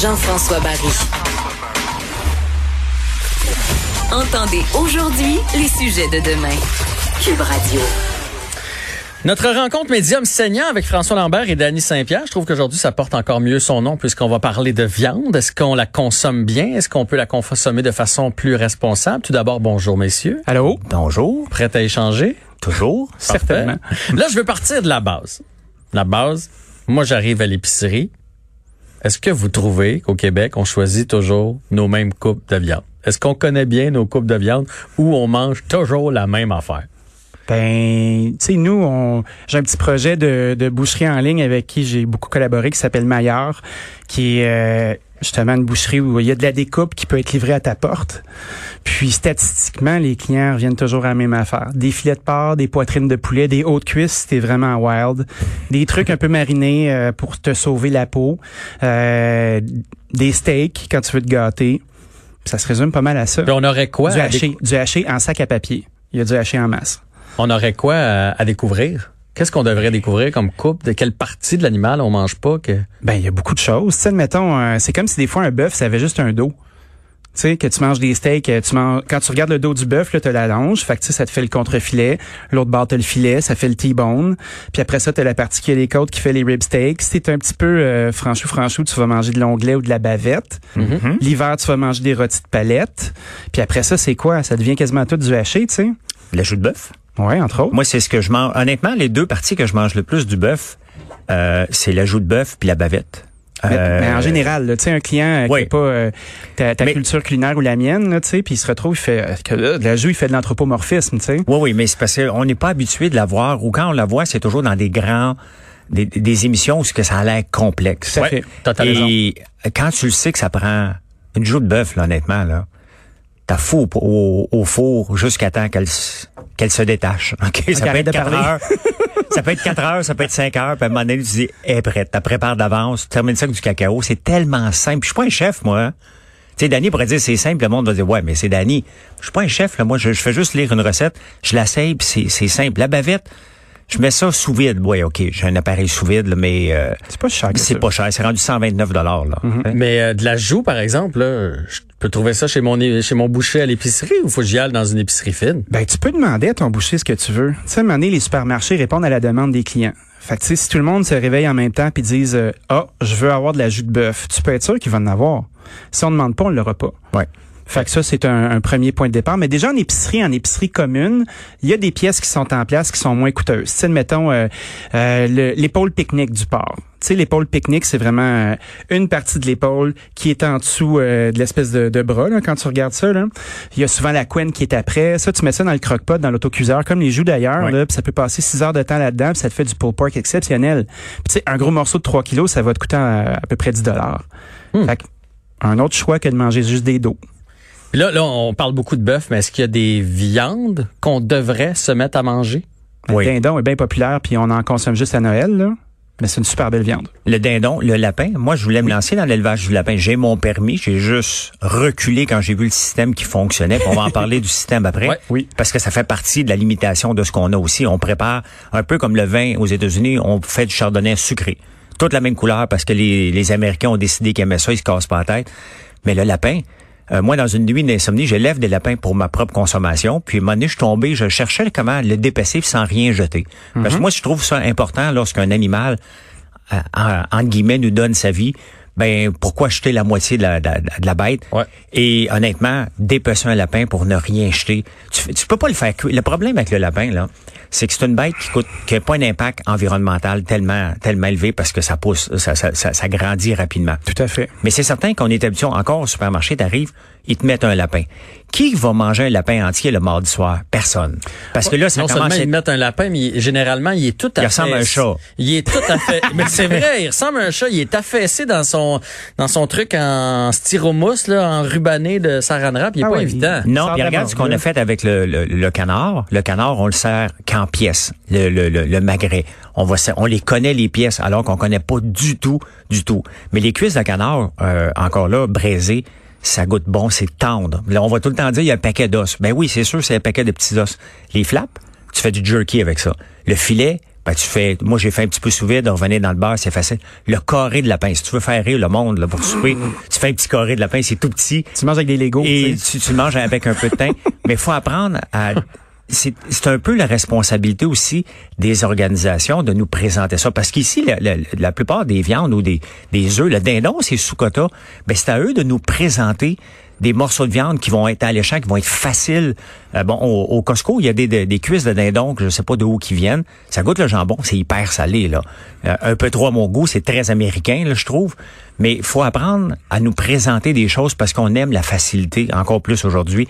Jean-François Barry. Entendez aujourd'hui les sujets de demain. Cube Radio. Notre rencontre médium saignant avec François Lambert et Danny Saint-Pierre, je trouve qu'aujourd'hui ça porte encore mieux son nom puisqu'on va parler de viande. Est-ce qu'on la consomme bien? Est-ce qu'on peut la consommer de façon plus responsable? Tout d'abord, bonjour messieurs. Allô? Bonjour. Prêt à échanger? Toujours? Certainement. Là, je veux partir de la base. La base, moi j'arrive à l'épicerie. Est-ce que vous trouvez qu'au Québec, on choisit toujours nos mêmes coupes de viande? Est-ce qu'on connaît bien nos coupes de viande ou on mange toujours la même affaire? Ben, tu sais, nous, j'ai un petit projet de, de boucherie en ligne avec qui j'ai beaucoup collaboré, qui s'appelle Maillard, qui est euh, justement une boucherie où il y a de la découpe qui peut être livrée à ta porte. Puis statistiquement, les clients reviennent toujours à la même affaire. Des filets de porc, des poitrines de poulet, des hautes cuisses, c'était vraiment wild. Des trucs un peu marinés euh, pour te sauver la peau. Euh, des steaks quand tu veux te gâter. Ça se résume pas mal à ça. Puis on aurait quoi? Du haché, du haché en sac à papier. Il y a du haché en masse. on aurait quoi à, à découvrir? Qu'est-ce qu'on devrait découvrir comme coupe? De quelle partie de l'animal on mange pas que? Ben, il y a beaucoup de choses. Tu mettons, euh, c'est comme si des fois un bœuf, ça avait juste un dos. Tu sais, que tu manges des steaks, euh, tu manges, quand tu regardes le dos du bœuf, là, t'as la longe. Fait que, tu sais, ça te fait le contre-filet. L'autre bord, t'as le filet, ça fait le T-bone. Puis après ça, t'as la partie qui a les côtes qui fait les rib steaks. Si t'es un petit peu euh, franchou, franchou, tu vas manger de l'onglet ou de la bavette. L'hiver, tu vas manger des rôtis de palette. Puis après ça, c'est quoi? Ça devient quasiment tout du haché, tu sais. L'ajout de bœuf? Ouais, entre autres. Moi, c'est ce que je mange. Honnêtement, les deux parties que je mange le plus du bœuf, euh, c'est l'ajout de bœuf puis la bavette. Mais, Euh, mais en général, là, tu sais, un client euh, qui oui. n'a pas euh, ta, ta Mais- culture culinaire ou la mienne, tu sais, puis il se retrouve, il fait euh, que là, de la joue, il fait de l'anthropomorphisme, tu sais. Oui, oui, mais c'est parce qu'on n'est pas habitué de la voir, ou quand on la voit, c'est toujours dans des grands, des, des émissions où que ça a l'air complexe. Tout à fait. Raison. Et quand tu le sais que ça prend une joue de bœuf, là, honnêtement, là, t'as fou au, au four jusqu'à temps qu'elle se- qu'elle se détache. OK? ça peut être de 4 parler. heures. ça peut être 4 heures, ça peut être 5 heures, puis à un moment donné, tu dis, elle est prête, tu prépares d'avance, tu termines ça avec du cacao. C'est tellement simple. Puis Je suis pas un chef, moi. hein. Tu sais, Danny pourrait dire c'est simple, le monde va dire ouais, mais c'est Danny. Je suis pas un chef, là. Moi, je, je fais juste lire une recette, je la puis c'est c'est simple. La bavette, je mets ça sous vide. Ouais, ok, j'ai un appareil sous vide, là, mais euh, C'est pas cher. c'est pas cher. C'est rendu 129 dollars là. Mais euh, de la joue, par exemple, là, je peux trouver ça chez mon chez mon boucher à l'épicerie ou faut que j'y aille dans une épicerie fine? Ben, tu peux demander à ton boucher ce que tu veux. Tu sais, à un moment donné, les supermarchés répondent à la demande des clients. Fait que, tu sais, si tout le monde se réveille en même temps puis disent, euh, ah, je veux avoir de la jus de bœuf, tu peux être sûr qu'il va en avoir. Si on ne demande pas, on ne l'aura pas. Ouais. Fait que ça, c'est un, un premier point de départ. Mais déjà, en épicerie, en épicerie commune, il y a des pièces qui sont en place qui sont moins coûteuses. Tu sais, mettons, euh, euh, le- l'épaule pique-nique du porc. Tu sais, l'épaule pique-nique, c'est vraiment euh, une partie de l'épaule qui est en dessous euh, de l'espèce de, de bras, là, quand tu regardes ça. Là. Il y a souvent la couenne qui est après. Ça, tu mets ça dans le croque-pot, dans l'autocuiseur, comme les joues d'ailleurs. Ça peut passer six heures de temps là-dedans, puis ça te fait du pulled pork exceptionnel. Puis tu sais, un gros morceau de 3 kilos, ça va te coûter euh, à peu près 10 dollars. Fait que, un autre choix que de manger juste des dos. Puis là, là, on parle beaucoup de bœuf, mais est-ce qu'il y a des viandes qu'on devrait se mettre à manger? Oui. Le dindon est bien populaire, puis on en consomme juste à Noël, là. Mais c'est une super belle viande. Le dindon, le lapin. Moi, je voulais me lancer dans l'élevage du lapin. J'ai mon permis. J'ai juste reculé quand j'ai vu le système qui fonctionnait. Puis On va en parler du système après. Ouais. Oui. Parce que ça fait partie de la limitation de ce qu'on a aussi. On prépare un peu comme le vin aux États-Unis. On fait du chardonnay sucré. Toute la même couleur parce que les, les Américains ont décidé qu'ils aimaient ça. Ils se cassent pas la tête. Mais le lapin, euh, moi, dans une nuit d'insomnie, je lève des lapins pour ma propre consommation. Puis, à un moment donné, je suis tombé, je cherchais comment le dépasser sans rien jeter. Parce que moi, je trouve ça important lorsqu'un animal, euh, en, entre guillemets, nous donne sa vie. Ben, pourquoi jeter la moitié de la, de la- de la bête? Ouais. Et honnêtement, dépecer un lapin pour ne rien jeter, tu, tu peux pas le faire cuire. Le problème avec le lapin, là, c'est que c'est une bête qui coûte, qui n'a pas un impact environnemental tellement, tellement élevé parce que ça pousse, ça, ça, ça, ça grandit rapidement. Tout à fait. Mais c'est certain qu'on est habitué encore au supermarché, t'arrives, ils te mettent un lapin. Qui va manger un lapin entier le mardi soir? Personne. Parce que là, ça non commence seulement à ils mettent un lapin, mais il- généralement, il est tout à Il ressemble à un chat. Il est tout à fait. mais c'est vrai, il ressemble à un chat. Il est affaissé dans son dans son truc en styromousse, là, en rubané de saran wrap. Il est Ah pas évident. il- Non, la regarde ce qu'on a fait avec le, le, le canard. Le canard, on le sert qu'en pièces, le, le, le, le magret. On va, on les connaît les pièces, alors qu'on connaît pas du tout, du tout. Mais les cuisses de canard, euh, encore là, braisées, ça goûte bon, c'est tendre. Là, on va tout le temps dire il y a un paquet d'os. Ben oui, c'est sûr, c'est un paquet de petits os. Les flaps, tu fais du jerky avec ça. Le filet, Ben, tu fais, moi, j'ai fait un petit peu sous vide, revenir dans le bar, c'est facile. Le carré de lapin, si tu veux faire rire le monde, là, pour souper, tu fais un petit carré de lapin, c'est tout petit. Tu manges avec des Legos. Et tu tu, manges avec un peu de thym. Mais faut apprendre à... C'est un peu la responsabilité aussi des organisations de nous présenter ça. Parce qu'ici, la, la- la plupart des viandes ou des, des œufs, le dindon, c'est sous quota, ben c'est à eux de nous présenter des morceaux de viande qui vont être alléchants, qui vont être faciles. Euh, bon, au, au Costco, il y a des, des, des cuisses de dindon que je sais pas de où qui viennent. Ça goûte le jambon, c'est hyper salé là. Euh, un peu trop à mon goût, c'est très américain là, je trouve. Mais il faut apprendre à nous présenter des choses parce qu'on aime la facilité encore plus aujourd'hui.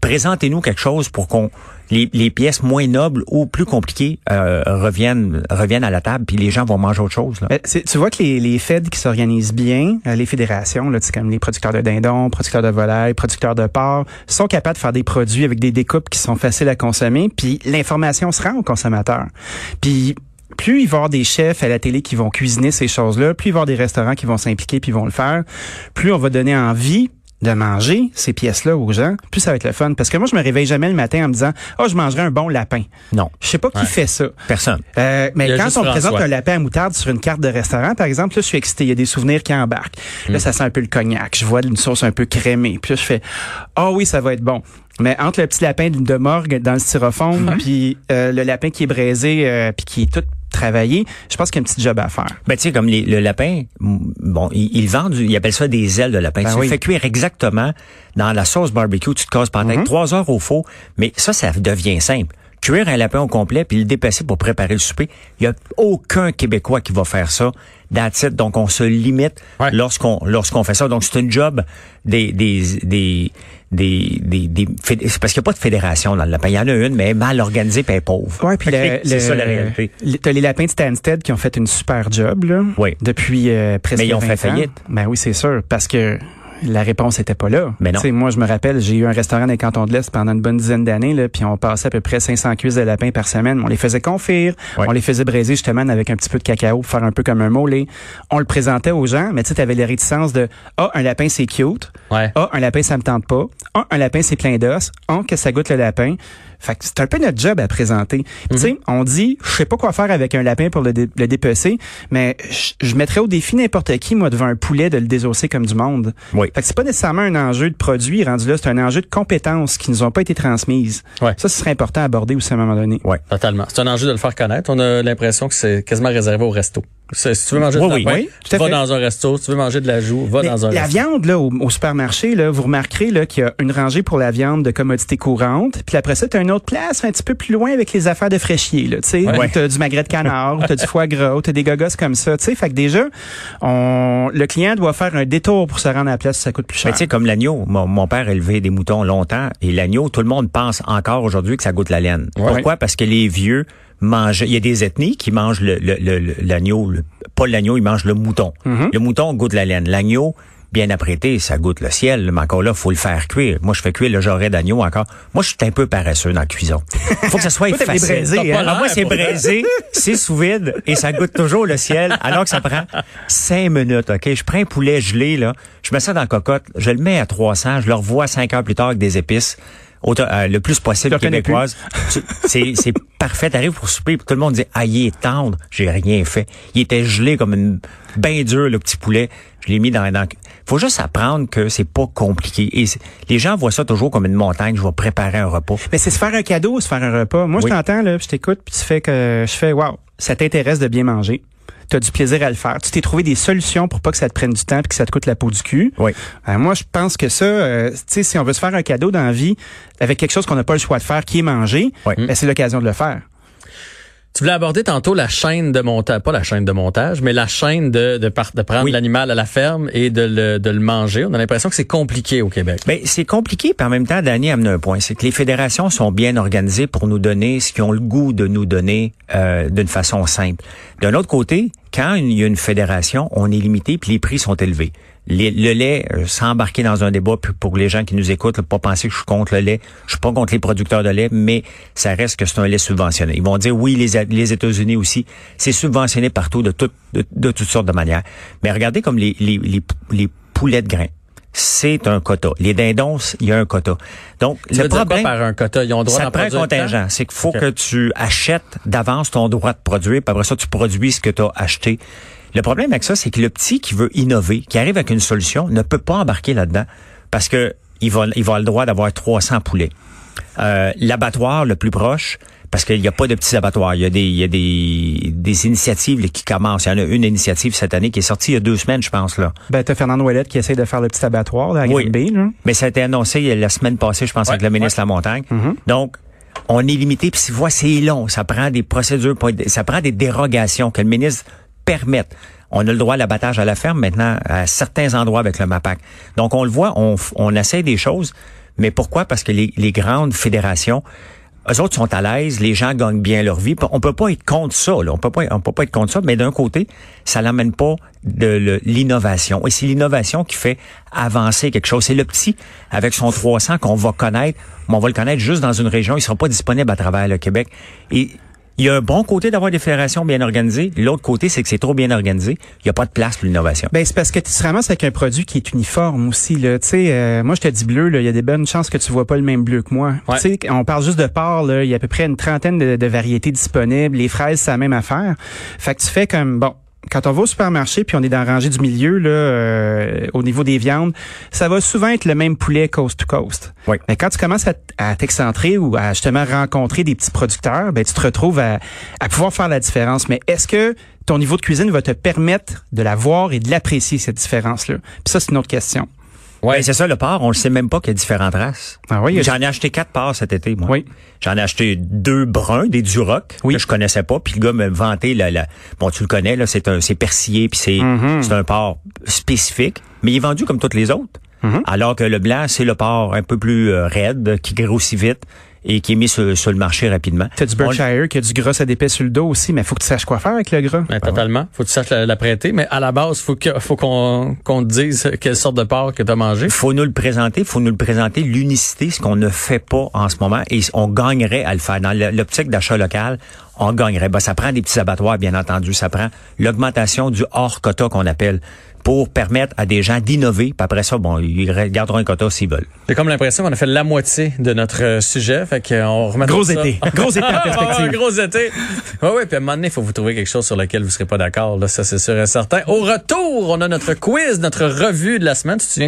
Présentez-nous quelque chose pour qu'on les, les pièces moins nobles ou plus compliquées euh, reviennent reviennent à la table puis les gens vont manger autre chose. Là. C'est- tu vois que les, les feds qui s'organisent bien, euh, les fédérations, là, comme les producteurs de dindons, producteurs de volailles, producteurs de porc, sont capables de faire des produits avec des découpes qui sont faciles à consommer, puis l'information se rend aux consommateurs. Puis plus il va y avoir des chefs à la télé qui vont cuisiner ces choses-là, plus il va y avoir des restaurants qui vont s'impliquer puis vont le faire, plus on va donner envie de manger ces pièces-là aux gens, plus ça va être le fun. Parce que moi, je me réveille jamais le matin en me disant, oh, je mangerai un bon lapin. Non, Je sais pas qui Ouais. fait ça. personne. Euh, mais quand on me présente un lapin à moutarde sur une carte de restaurant, par exemple, là, je suis excité. Il y a des souvenirs qui embarquent. Mm. Là, ça sent un peu le cognac. Je vois une sauce un peu crémée. Puis là, je fais, ah oui, ça va être bon. Mais entre le petit lapin de morgue dans le styrofoam, puis euh, le lapin qui est braisé, euh, puis qui est tout travaillé, je pense qu'il y a un petit job à faire. Ben, tu sais, comme les- le lapin, bon, ils, ils vendent, du- ils appellent ça des ailes de lapin. Ben tu oui. le fais cuire exactement dans la sauce barbecue, tu te casses pendant Mhm. trois heures au four, mais ça, ça devient simple. Cuire un lapin au complet puis le dépasser pour préparer le souper, il y a aucun Québécois qui va faire ça. That's it. Donc, on se limite Ouais. lorsqu'on lorsqu'on fait ça. Donc, c'est une job des des des des, des, des c'est parce qu'il n'y a pas de fédération dans le lapin. Il y en a une, mais mal organisée puis elle est pauvre. Ouais, puis c'est le- ça la réalité. le- T'as les lapins de Stansted qui ont fait une super job là, Oui. depuis euh, presque Mais ils ont 20 fait ans. faillite. Ben oui, c'est sûr, parce que la réponse était pas là. Mais non. Tu sais, moi, je me rappelle, j'ai eu un restaurant dans les cantons de l'Est pendant une bonne dizaine d'années, là, puis on passait à peu près 500 cuisses de lapins par semaine. On les faisait confire, Ouais. on les faisait braiser justement avec un petit peu de cacao pour faire un peu comme un mollet. On le présentait aux gens, mais tu sais, t'avais les réticences de « Ah, un lapin, c'est cute. Ouais. Ah, un lapin, ça me tente pas. Ah, un lapin, c'est plein d'os. Ah, que ça goûte le lapin. » Fait que c'est un peu notre job à présenter. Tu sais, on dit, je sais pas quoi faire avec un lapin pour le, dé- le dépecer, mais je, mettrais au défi n'importe qui, moi, devant un poulet, de le désosser comme du monde. Oui. Fait que c'est pas nécessairement un enjeu de produit rendu là, c'est un enjeu de compétences qui nous ont pas été transmises. Ouais. Ça, ce serait important à aborder aussi à un moment donné. Ouais. Totalement. C'est un enjeu de le faire connaître. On a l'impression que c'est quasiment réservé au resto. Si tu veux manger Oui, de oui, lapin, oui, tu vas fait. dans un resto. Si tu veux manger de la joue, va Mais dans un la resto. viande là au, au supermarché là, vous remarquerez là qu'il y a une rangée pour la viande de commodité courante, puis après ça tu as une autre place un petit peu plus loin avec les affaires de fraîchier là, tu sais, Ouais. où t'as du magret de canard, tu as du foie gras, tu as des gogos comme ça, tu sais, fait que déjà on le client doit faire un détour pour se rendre à la place, ça coûte plus Mais cher. tu sais, comme l'agneau, mon, mon père élevait des moutons longtemps et l'agneau, tout le monde pense encore aujourd'hui que ça goûte la laine. Ouais. Pourquoi? Parce que les vieux mangent, il y a des ethnies qui mangent le- le- le- le- l'agneau, le, pas l'agneau, ils mangent le mouton. Mhm. Le mouton goûte la laine. L'agneau, bien apprêté, ça goûte le ciel, mais encore là, faut le faire cuire. Moi, je fais cuire le jarret d'agneau encore. Moi, je suis un peu paresseux dans la cuisson. Faut que ça soit braisés, T'as pas hein? moi, c'est braisé, c'est sous vide et ça goûte toujours le ciel, alors que ça prend cinq minutes, OK? Je prends un poulet gelé, là, je mets ça dans la cocotte, je le mets à 300, je le revois cinq heures plus tard avec des épices. euh, le plus possible québécoise. C'est parfait. T'arrives pour souper, puis tout le monde dit Ah, il est tendre. J'ai rien fait. Il était gelé comme une bien dur, le petit poulet. Je l'ai mis dans, dans. Faut juste apprendre que c'est pas compliqué. Et les gens voient ça toujours comme une montagne. Je vais préparer un repas. Mais c'est se faire un cadeau, se faire un repas. Moi, Oui. je t'entends, là, puis je t'écoute, puis tu fais que je fais wow, ça t'intéresse de bien manger. Tu as du plaisir à le faire. Tu t'es trouvé des solutions pour pas que ça te prenne du temps puis que ça te coûte la peau du cul. Oui. Euh, moi, je pense que ça, euh, tu sais, si on veut se faire un cadeau dans la vie avec quelque chose qu'on n'a pas le choix de faire, qui est manger, Oui. ben, c'est l'occasion de le faire. Tu voulais aborder tantôt la chaîne de montage, pas la chaîne de montage, mais la chaîne de, de, de prendre Oui. l'animal à la ferme et de le, de le manger. On a l'impression que c'est compliqué au Québec. Ben, c'est compliqué, puis en même temps, Danny a amené un point. C'est que les fédérations sont bien organisées pour nous donner ce qu'ils ont le goût de nous donner euh, d'une façon simple. D'un autre côté, quand il y a une fédération, on est limité, puis les prix sont élevés. Les- le lait, euh, sans embarquer dans un débat puis pour les gens qui nous écoutent, là, pas penser que je suis contre le lait. Je suis pas contre les producteurs de lait, mais ça reste que c'est un lait subventionné. Ils vont dire oui, les, les États-Unis aussi, c'est subventionné partout de, toutes de, de toutes sortes de manières. Mais regardez comme les, les, les, les poulets de grains. c'est un quota. Les dindons, il y a un quota. Donc, le problème par un quota, ils ont droit ça prend un contingent. C'est qu'il faut que tu achètes d'avance ton droit de produire, puis après ça, tu produis ce que tu as acheté. Le problème avec ça, c'est que le petit qui veut innover, qui arrive avec une solution, ne peut pas embarquer là-dedans parce que il va, il va avoir le droit d'avoir 300 poulets. Euh, L'abattoir le plus proche, parce qu'il n'y a pas de petits abattoirs. Il y a des, il y a des, des initiatives là, qui commencent. Il y en a une initiative cette année qui est sortie il y a deux semaines, je pense. là. Ben, t'as Fernand Ouellette qui essaie de faire le petit abattoir là, à Oui. Granby, là. Mais ça a été annoncé la semaine passée, je pense, avec le ministre de la Montagne. Donc, on est limité, puis si vois, c'est long. Ça prend des procédures, ça prend des dérogations que le ministre On a le droit à l'abattage à la ferme maintenant à certains endroits avec le MAPAC. Donc, on le voit, on, on essaie des choses. Mais pourquoi? Parce que les, grandes fédérations, eux autres sont à l'aise, les gens gagnent bien leur vie. On peut pas être contre ça. On peut pas, être contre ça, mais d'un côté, ça n'amène pas de l'innovation. Et c'est l'innovation qui fait avancer quelque chose. C'est le petit, avec son 300 qu'on va connaître, mais on va le connaître juste dans une région. Il sera pas disponible à travers le Québec. Et il y a un bon côté d'avoir des fédérations bien organisées. L'autre côté, c'est que c'est trop bien organisé. Il n'y a pas de place pour l'innovation. Ben, c'est parce que tu te ramasses avec un produit qui est uniforme aussi. Là. Tu sais, euh, moi, je te dis bleu, là, il y a des bonnes chances que tu vois pas le même bleu que moi. Ouais. Tu sais, on parle juste de porc, là, il y a à peu près une trentaine de, de variétés disponibles. Les fraises, c'est la même affaire. Fait que tu fais comme, bon, quand on va au supermarché puis on est dans la rangée du milieu, là, euh, au niveau des viandes, ça va souvent être le même poulet coast to coast. Oui. Mais quand tu commences à, t'excentrer ou à justement rencontrer des petits producteurs, ben, tu te retrouves à, à pouvoir faire la différence. Mais est-ce que ton niveau de cuisine va te permettre de la voir et de l'apprécier, cette différence-là? Puis ça, c'est une autre question. Ouais, c'est ça le porc. On ne sait même pas qu'il y a différentes races. Ah oui, J'en ai acheté quatre porcs cet été, moi. Oui. J'en ai acheté deux bruns, des Duroc, Oui. que je connaissais pas. Puis le gars me vantait la, la bon, tu le connais là, c'est un, c'est persillé, puis c'est, c'est un porc spécifique, mais il est vendu comme toutes les autres. Mm-hmm. Alors que le blanc, c'est le porc un peu plus euh, raide, qui grossit vite et qui est mis sur, sur le marché rapidement. T'as du On- Berkshire qui a du gras à d'épais sur le dos aussi, mais faut que tu saches quoi faire avec le gras. Ben, totalement. Faut que tu saches la, la prêter. Mais à la base, faut que, faut qu'on, qu'on te dise quelle sorte de porc que t'as mangé. faut nous le présenter, faut nous le présenter l'unicité, ce qu'on ne fait pas en ce moment, et on gagnerait à le faire. Dans l'optique d'achat local, on gagnerait. Ben, ça prend des petits abattoirs, bien entendu. Ça prend l'augmentation du hors quota qu'on appelle pour permettre à des gens d'innover. Puis après ça, bon, ils garderont un quota s'ils veulent. J'ai comme l'impression qu'on a fait la moitié de notre euh, sujet. Fait qu'on remet Gros ça. été. Gros été en Ah, perspective. gros été. Ouais, ouais. Puis à un moment donné, il faut vous trouver quelque chose sur lequel vous serez pas d'accord. Là, ça, c'est sûr et certain. Au retour, on a notre quiz, notre revue de la semaine. Tu te souviens